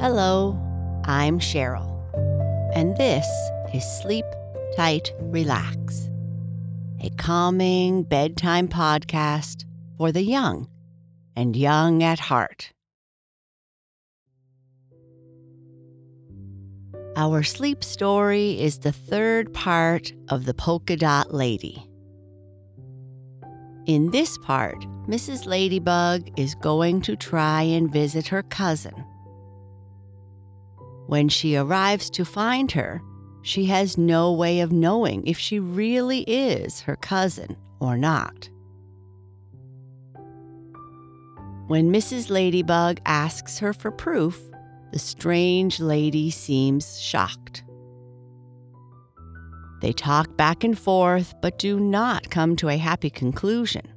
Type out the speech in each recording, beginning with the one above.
Hello, I'm Cheryl, and this is Sleep Tight Relax, a calming bedtime podcast for the young and young at heart. Our sleep story is the third part of The Polka Dot Lady. In this part, Mrs. Ladybug is going to try and visit her cousin. When she arrives to find her, she has no way of knowing if she really is her cousin or not. When Mrs. Ladybug asks her for proof, the strange lady seems shocked. They talk back and forth, but do not come to a happy conclusion.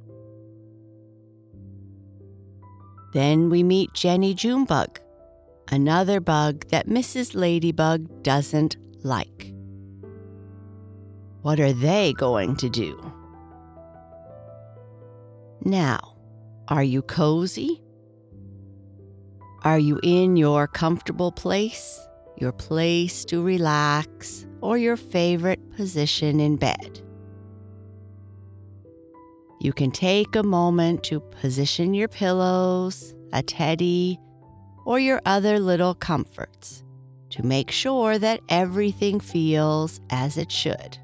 Then we meet Jenny Junebug, another bug that Mrs. Ladybug doesn't like. What are they going to do? Now, are you cozy? Are you in your comfortable place, your place to relax, or your favorite position in bed? You can take a moment to position your pillows, a teddy, or your other little comforts to make sure that everything feels as it should.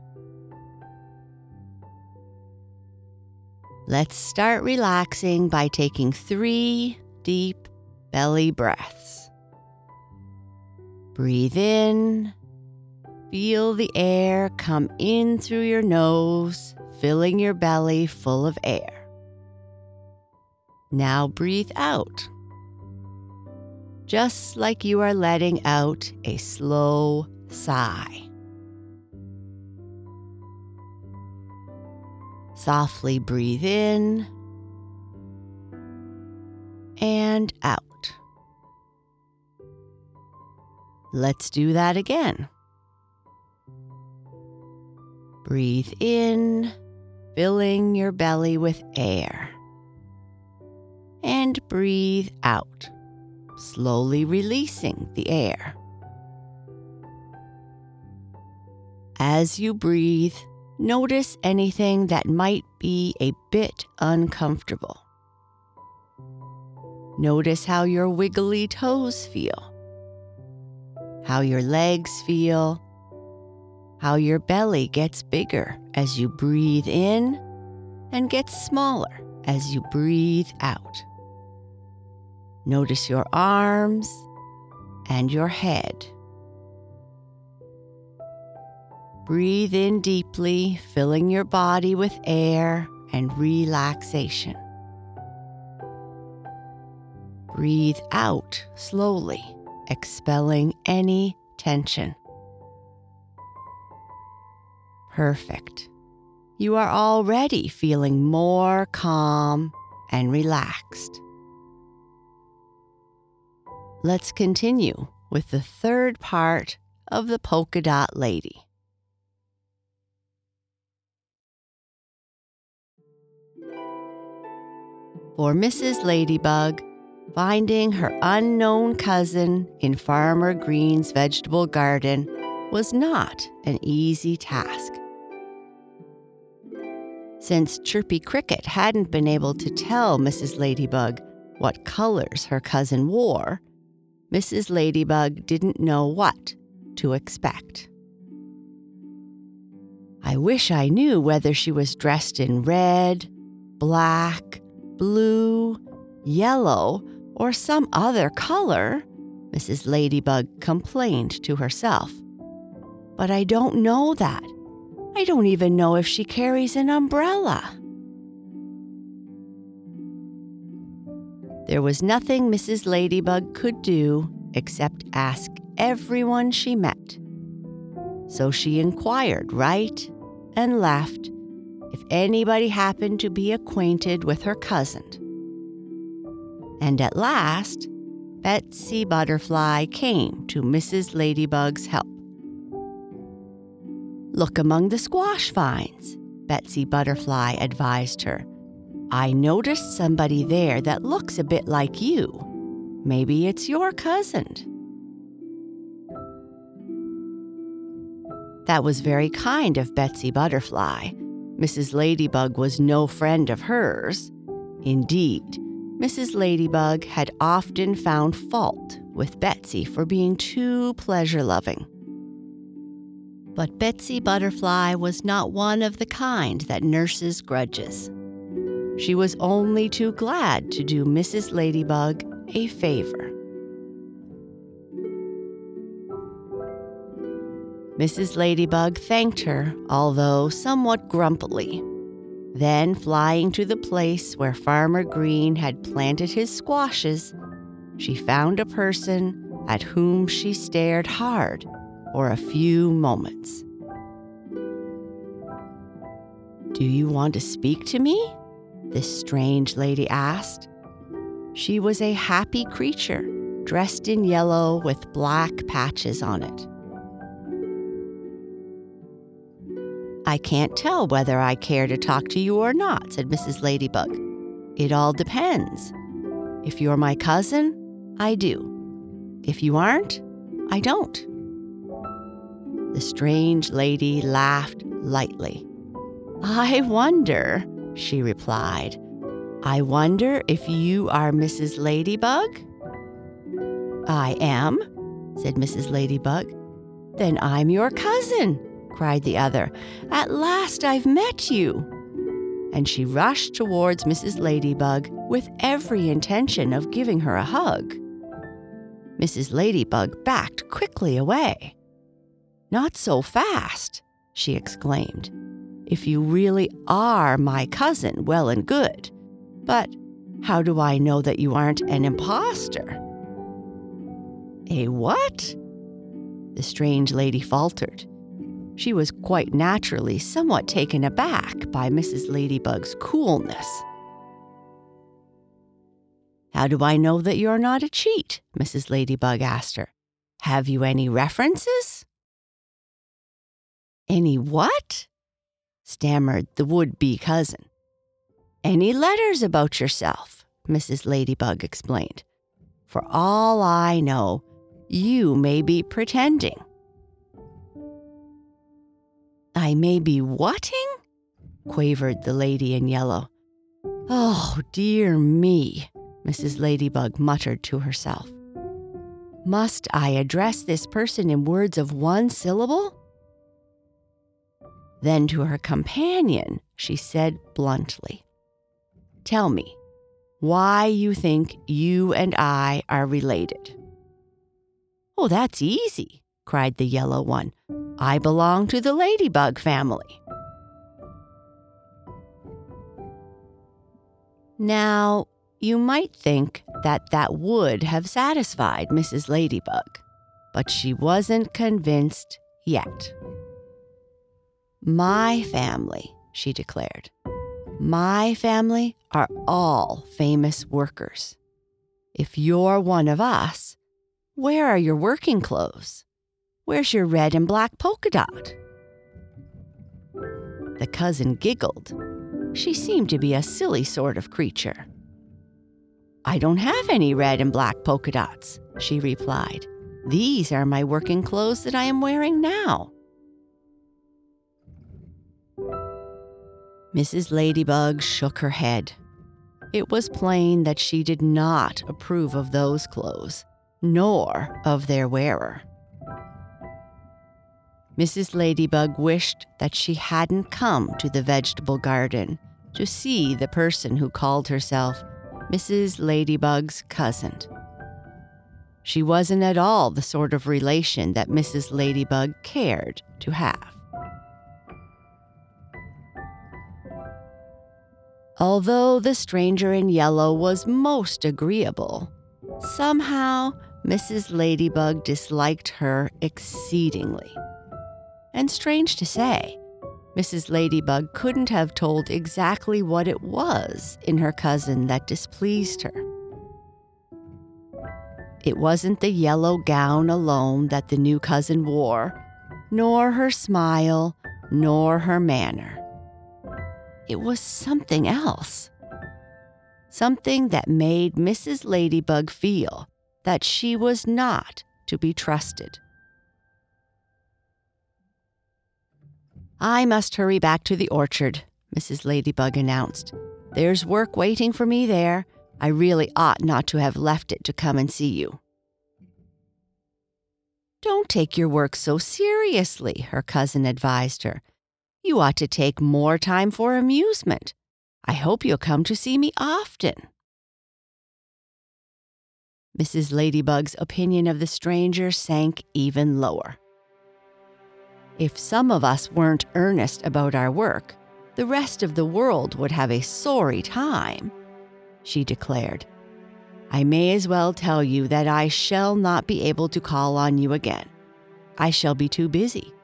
Let's start relaxing by taking three deep belly breaths. Breathe in. Feel the air come in through your nose, filling your belly full of air. Now breathe out. Just like you are letting out a slow sigh. Softly breathe in and out. Let's do that again. Breathe in, filling your belly with air. And breathe out, slowly releasing the air. As you breathe, notice anything that might be a bit uncomfortable. Notice how your wiggly toes feel how your legs feel, how your belly gets bigger as you breathe in and gets smaller as you breathe out. Notice your arms and your head. Breathe in deeply, filling your body with air and relaxation. Breathe out slowly expelling any tension. Perfect. You are already feeling more calm and relaxed. Let's continue with the third part of the polka dot lady. For Mrs. Ladybug, Finding her unknown cousin in Farmer Green's vegetable garden was not an easy task. Since Chirpy Cricket hadn't been able to tell Mrs. Ladybug what colors her cousin wore, Mrs. Ladybug didn't know what to expect. I wish I knew whether she was dressed in red, black, blue, yellow, or some other color, Mrs. Ladybug complained to herself. But I don't know that. I don't even know if she carries an umbrella. There was nothing Mrs. Ladybug could do except ask everyone she met. So she inquired right and left if anybody happened to be acquainted with her cousin. And at last, Betsy Butterfly came to Mrs. Ladybug's help. Look among the squash vines, Betsy Butterfly advised her. I noticed somebody there that looks a bit like you. Maybe it's your cousin. That was very kind of Betsy Butterfly. Mrs. Ladybug was no friend of hers. Indeed, Mrs. Ladybug had often found fault with Betsy for being too pleasure loving. But Betsy Butterfly was not one of the kind that nurses grudges. She was only too glad to do Mrs. Ladybug a favor. Mrs. Ladybug thanked her, although somewhat grumpily. Then, flying to the place where Farmer Green had planted his squashes, she found a person at whom she stared hard for a few moments. Do you want to speak to me? This strange lady asked. She was a happy creature, dressed in yellow with black patches on it. I can't tell whether I care to talk to you or not, said Mrs. Ladybug. It all depends. If you're my cousin, I do. If you aren't, I don't. The strange lady laughed lightly. I wonder, she replied. I wonder if you are Mrs. Ladybug? I am, said Mrs. Ladybug. Then I'm your cousin, cried the other. At last I've met you. And she rushed towards Mrs. Ladybug with every intention of giving her a hug. Mrs. Ladybug backed quickly away. Not so fast, she exclaimed. If you really are my cousin, well and good. But how do I know that you aren't an impostor? A what? The strange lady faltered. She was quite naturally somewhat taken aback by Mrs. Ladybug's coolness. How do I know that you're not a cheat? Mrs. Ladybug asked her. Have you any references? Any what? Stammered the would be cousin. Any letters about yourself, Mrs. Ladybug explained. For all I know, you may be pretending. I may be whatting? quavered the lady in yellow. Oh, dear me, Mrs. Ladybug muttered to herself. Must I address this person in words of one syllable? Then to her companion, she said bluntly, Tell me why you think you and I are related. Oh, that's easy, cried the yellow one. I belong to the ladybug family. Now, you might think that that would have satisfied Mrs. Ladybug, but she wasn't convinced yet. My family, she declared, my family are all famous workers. If you're one of us, where are your working clothes? Where's your red and black polka dot? The cousin giggled. She seemed to be a silly sort of creature. I don't have any red and black polka dots, she replied. These are my working clothes that I am wearing now. Mrs. Ladybug shook her head. It was plain that she did not approve of those clothes, nor of their wearer. Mrs. Ladybug wished that she hadn't come to the vegetable garden to see the person who called herself Mrs. Ladybug's cousin. She wasn't at all the sort of relation that Mrs. Ladybug cared to have. Although the stranger in yellow was most agreeable, somehow Mrs. Ladybug disliked her exceedingly. And strange to say, Mrs. Ladybug couldn't have told exactly what it was in her cousin that displeased her. It wasn't the yellow gown alone that the new cousin wore, nor her smile, nor her manner. It was something else. Something that made Mrs. Ladybug feel that she was not to be trusted. I must hurry back to the orchard, Mrs. Ladybug announced. There's work waiting for me there. I really ought not to have left it to come and see you. Don't take your work so seriously, her cousin advised her. You ought to take more time for amusement. I hope you'll come to see me often. Mrs. Ladybug's opinion of the stranger sank even lower. If some of us weren't earnest about our work, the rest of the world would have a sorry time, she declared. I may as well tell you that I shall not be able to call on you again. I shall be too busy,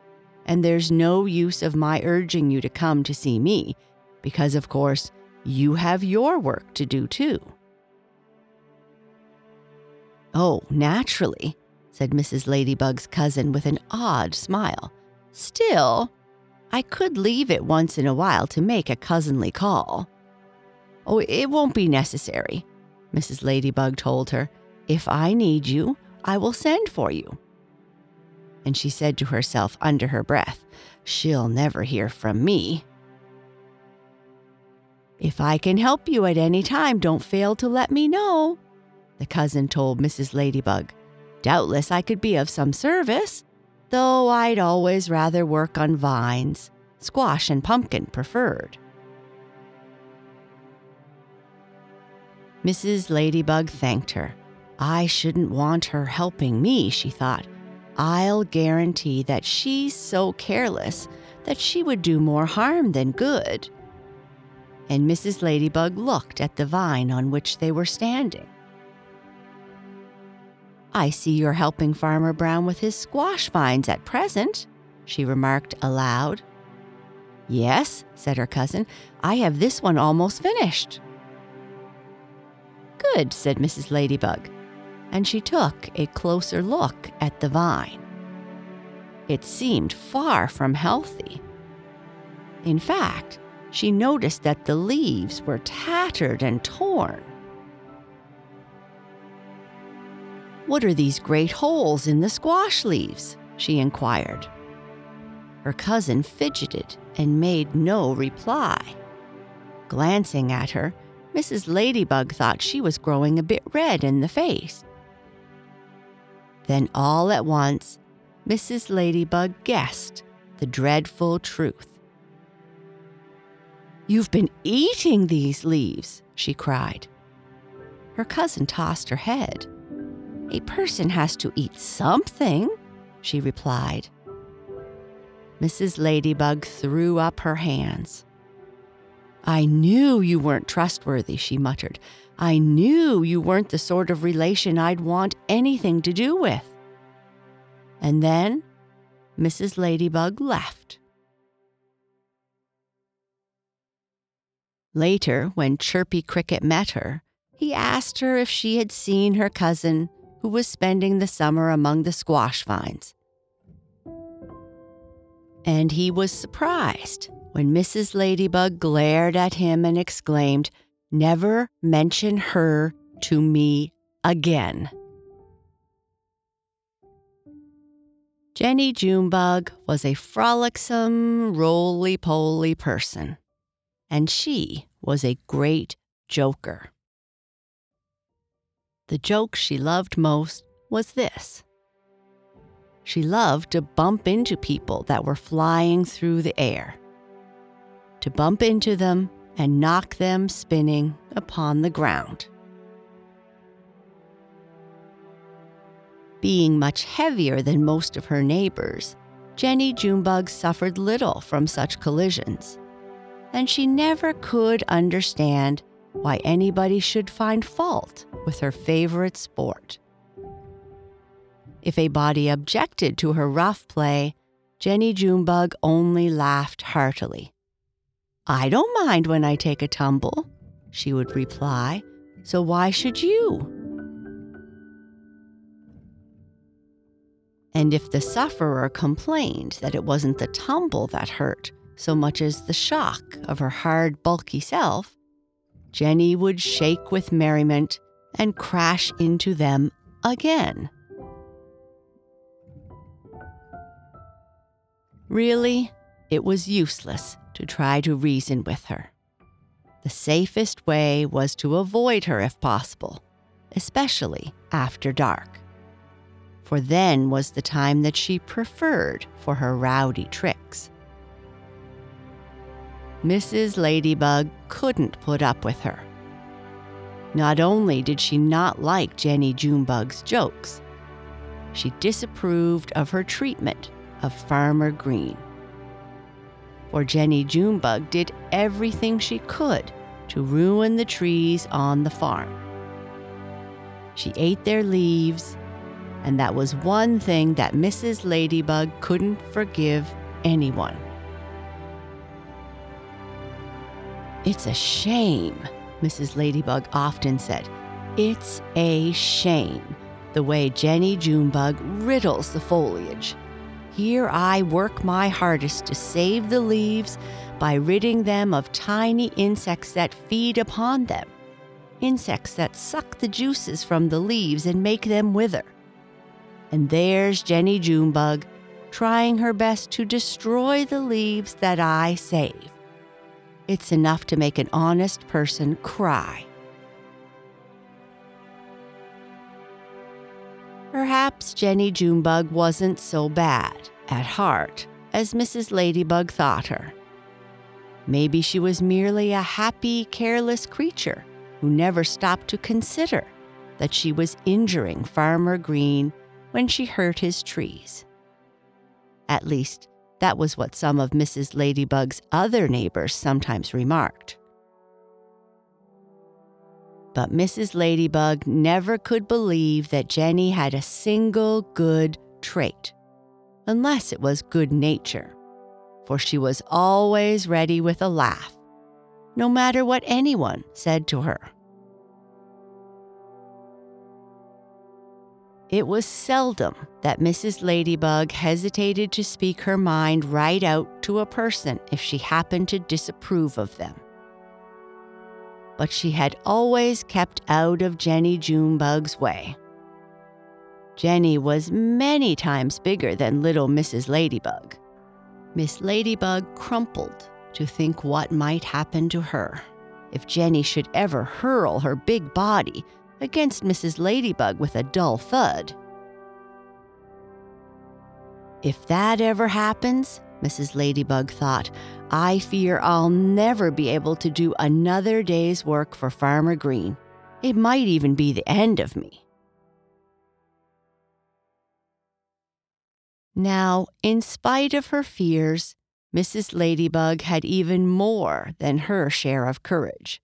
and there's no use of my urging you to come to see me, because, of course, you have your work to do too. Oh, naturally, said Mrs. Ladybug's cousin with an odd smile. Still, I could leave it once in a while to make a cousinly call. Oh, it won't be necessary, Mrs. Ladybug told her. If I need you, I will send for you. And she said to herself under her breath, She'll never hear from me. If I can help you at any time, don't fail to let me know, the cousin told Mrs. Ladybug. Doubtless I could be of some service, though I'd always rather work on vines, squash and pumpkin preferred. Mrs. Ladybug thanked her. I shouldn't want her helping me, she thought. I'll guarantee that she's so careless that she would do more harm than good. And Mrs. Ladybug looked at the vine on which they were standing. I see you're helping Farmer Brown with his squash vines at present, she remarked aloud. Yes, said her cousin, I have this one almost finished. Good, said Mrs. Ladybug, and she took a closer look at the vine. It seemed far from healthy. In fact, she noticed that the leaves were tattered and torn. What are these great holes in the squash leaves? she inquired. Her cousin fidgeted and made no reply. Glancing at her, Mrs. Ladybug thought she was growing a bit red in the face. Then all at once, Mrs. Ladybug guessed the dreadful truth. You've been eating these leaves, she cried. Her cousin tossed her head. A person has to eat something, she replied. Mrs. Ladybug threw up her hands. I knew you weren't trustworthy, she muttered. I knew you weren't the sort of relation I'd want anything to do with. And then Mrs. Ladybug left. Later, when Chirpy Cricket met her, he asked her if she had seen her cousin who was spending the summer among the squash vines. And he was surprised when Mrs. Ladybug glared at him and exclaimed, Never mention her to me again. Jenny Junebug was a frolicsome, roly poly person, and she was a great joker. The joke she loved most was this she loved to bump into people that were flying through the air to bump into them and knock them spinning upon the ground. Being much heavier than most of her neighbors, Jenny Junebug suffered little from such collisions, and she never could understand why anybody should find fault with her favorite sport. If a body objected to her rough play, Jenny Junebug only laughed heartily. I don't mind when I take a tumble, she would reply, so why should you? And if the sufferer complained that it wasn't the tumble that hurt so much as the shock of her hard, bulky self, Jenny would shake with merriment and crash into them again. Really, it was useless to try to reason with her. The safest way was to avoid her if possible, especially after dark. For then was the time that she preferred for her rowdy tricks. Mrs. Ladybug couldn't put up with her. Not only did she not like Jenny Junebug's jokes, she disapproved of her treatment of Farmer Green. For Jenny Junebug did everything she could to ruin the trees on the farm. She ate their leaves, and that was one thing that Mrs. Ladybug couldn't forgive anyone. It's a shame, Mrs. Ladybug often said. It's a shame the way Jenny Junebug riddles the foliage. Here I work my hardest to save the leaves by ridding them of tiny insects that feed upon them, insects that suck the juices from the leaves and make them wither. And there's Jenny Junebug trying her best to destroy the leaves that I save. It's enough to make an honest person cry. Perhaps Jenny Junebug wasn't so bad at heart as Mrs. Ladybug thought her. Maybe she was merely a happy, careless creature who never stopped to consider that she was injuring Farmer Green when she hurt his trees. At least, that was what some of Mrs. Ladybug's other neighbors sometimes remarked. But Mrs. Ladybug never could believe that Jenny had a single good trait, unless it was good nature, for she was always ready with a laugh, no matter what anyone said to her. It was seldom that Mrs. Ladybug hesitated to speak her mind right out to a person if she happened to disapprove of them. But she had always kept out of Jenny Junebug's way. Jenny was many times bigger than little Mrs. Ladybug. Miss Ladybug crumpled to think what might happen to her if Jenny should ever hurl her big body against Mrs. Ladybug with a dull thud. If that ever happens, Mrs. Ladybug thought, I fear I'll never be able to do another day's work for Farmer Green. It might even be the end of me. Now, in spite of her fears, Mrs. Ladybug had even more than her share of courage.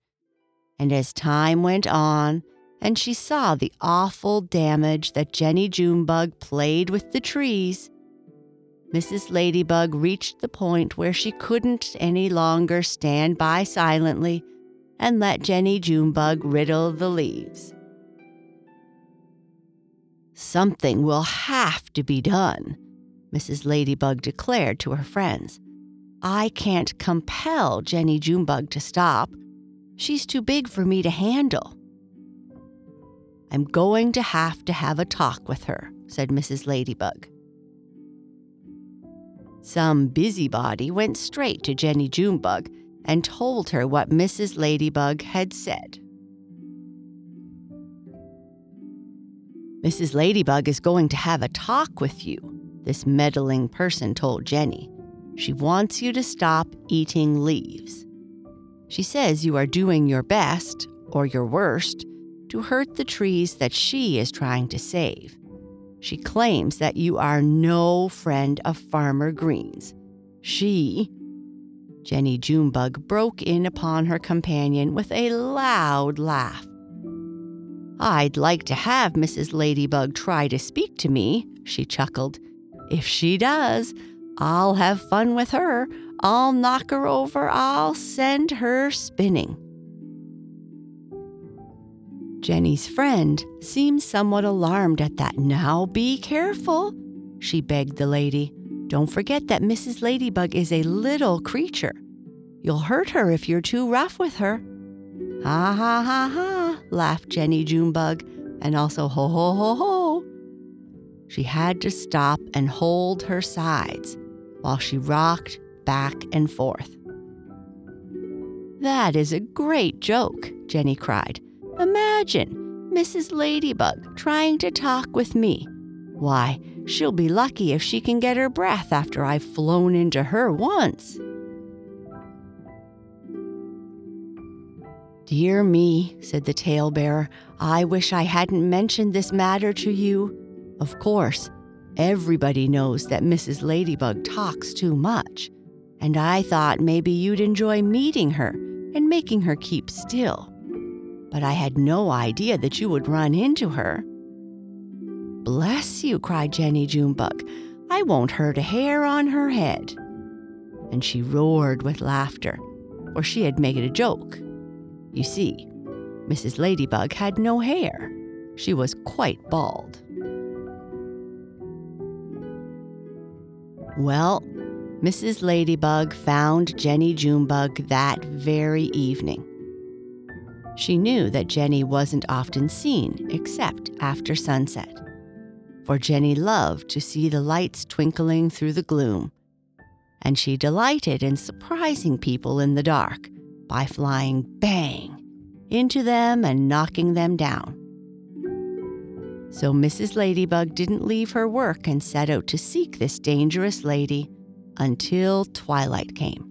And as time went on, and she saw the awful damage that Jenny Junebug played with the trees, Mrs. Ladybug reached the point where she couldn't any longer stand by silently and let Jenny Junebug riddle the leaves. Something will have to be done, Mrs. Ladybug declared to her friends. I can't compel Jenny Junebug to stop. She's too big for me to handle. I'm going to have to have a talk with her, said Mrs. Ladybug. Some busybody went straight to Jenny Junebug and told her what Mrs. Ladybug had said. Mrs. Ladybug is going to have a talk with you, this meddling person told Jenny. She wants you to stop eating leaves. She says you are doing your best, or your worst, to hurt the trees that she is trying to save. She claims that you are no friend of Farmer Green's. She, Jenny Junebug, broke in upon her companion with a loud laugh. I'd like to have Mrs. Ladybug try to speak to me, she chuckled. If she does, I'll have fun with her. I'll knock her over. I'll send her spinning. Jenny's friend seemed somewhat alarmed at that. Now be careful, she begged the lady. Don't forget that Mrs. Ladybug is a little creature. You'll hurt her if you're too rough with her. Ha ha ha ha, laughed Jenny Junebug, and also ho ho ho ho. She had to stop and hold her sides while she rocked back and forth. That is a great joke, Jenny cried. Imagine Mrs. Ladybug trying to talk with me. Why, she'll be lucky if she can get her breath after I've flown into her once. Dear me, said the talebearer, I wish I hadn't mentioned this matter to you. Of course, everybody knows that Mrs. Ladybug talks too much, and I thought maybe you'd enjoy meeting her and making her keep still. But I had no idea that you would run into her. Bless you, cried Jenny Junebug. I won't hurt a hair on her head. And she roared with laughter, for she had made it a joke you see, Mrs. Ladybug had no hair. She was quite bald. Well, Mrs. Ladybug found Jenny Junebug that very evening. She knew that Jenny wasn't often seen except after sunset, for Jenny loved to see the lights twinkling through the gloom, and she delighted in surprising people in the dark by flying bang into them and knocking them down. So Mrs. Ladybug didn't leave her work and set out to seek this dangerous lady until twilight came.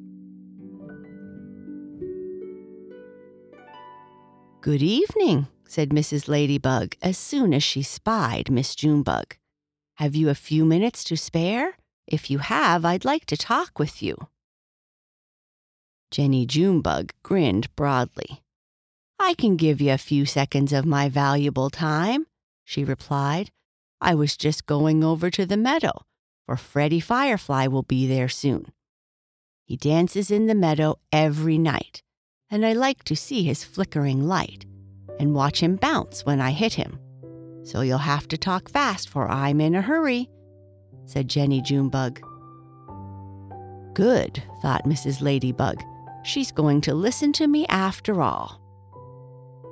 Good evening, said Mrs. Ladybug as soon as she spied Miss Junebug. Have you a few minutes to spare? If you have, I'd like to talk with you. Jenny Junebug grinned broadly. I can give you a few seconds of my valuable time, she replied. I was just going over to the meadow, for Freddie Firefly will be there soon. He dances in the meadow every night, and I like to see his flickering light and watch him bounce when I hit him. So you'll have to talk fast, for I'm in a hurry, said Jenny Junebug. Good, thought Mrs. Ladybug. She's going to listen to me after all.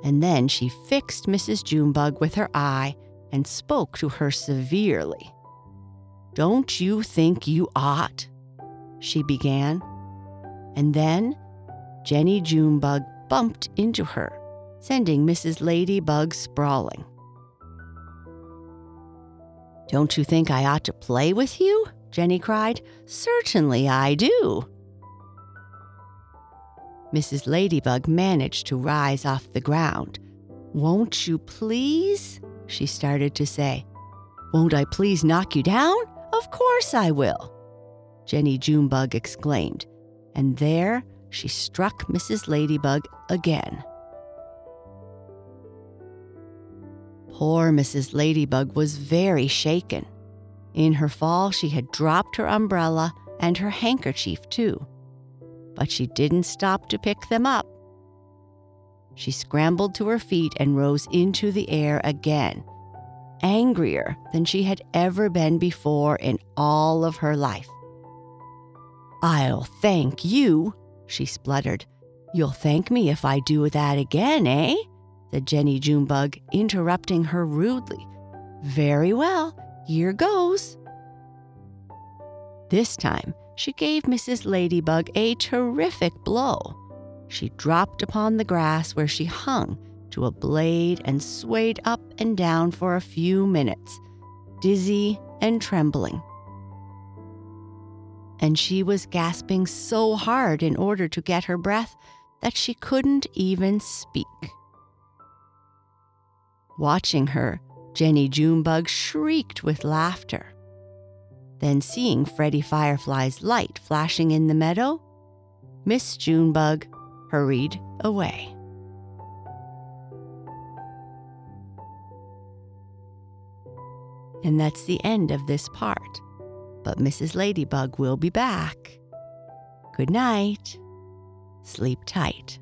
And then she fixed Mrs. Junebug with her eye and spoke to her severely. Don't you think you ought? she began. And then Jenny Junebug bumped into her, sending Mrs. Ladybug sprawling. Don't you think I ought to play with you? Jenny cried. Certainly I do. Mrs. Ladybug managed to rise off the ground. Won't you please? she started to say. Won't I please knock you down? Of course I will, Jenny Junebug exclaimed, and there she struck Mrs. Ladybug again. Poor Mrs. Ladybug was very shaken. In her fall, she had dropped her umbrella and her handkerchief, too but she didn't stop to pick them up. She scrambled to her feet and rose into the air again, angrier than she had ever been before in all of her life. I'll thank you, she spluttered. You'll thank me if I do that again, eh? said Jenny Junebug, interrupting her rudely. Very well, here goes. This time, she gave Mrs. Ladybug a terrific blow. She dropped upon the grass where she hung to a blade and swayed up and down for a few minutes, dizzy and trembling. And she was gasping so hard in order to get her breath that she couldn't even speak. Watching her, Jenny Junebug shrieked with laughter. Then, seeing Freddie Firefly's light flashing in the meadow, Miss Junebug hurried away. And that's the end of this part. But Mrs. Ladybug will be back. Good night. Sleep tight.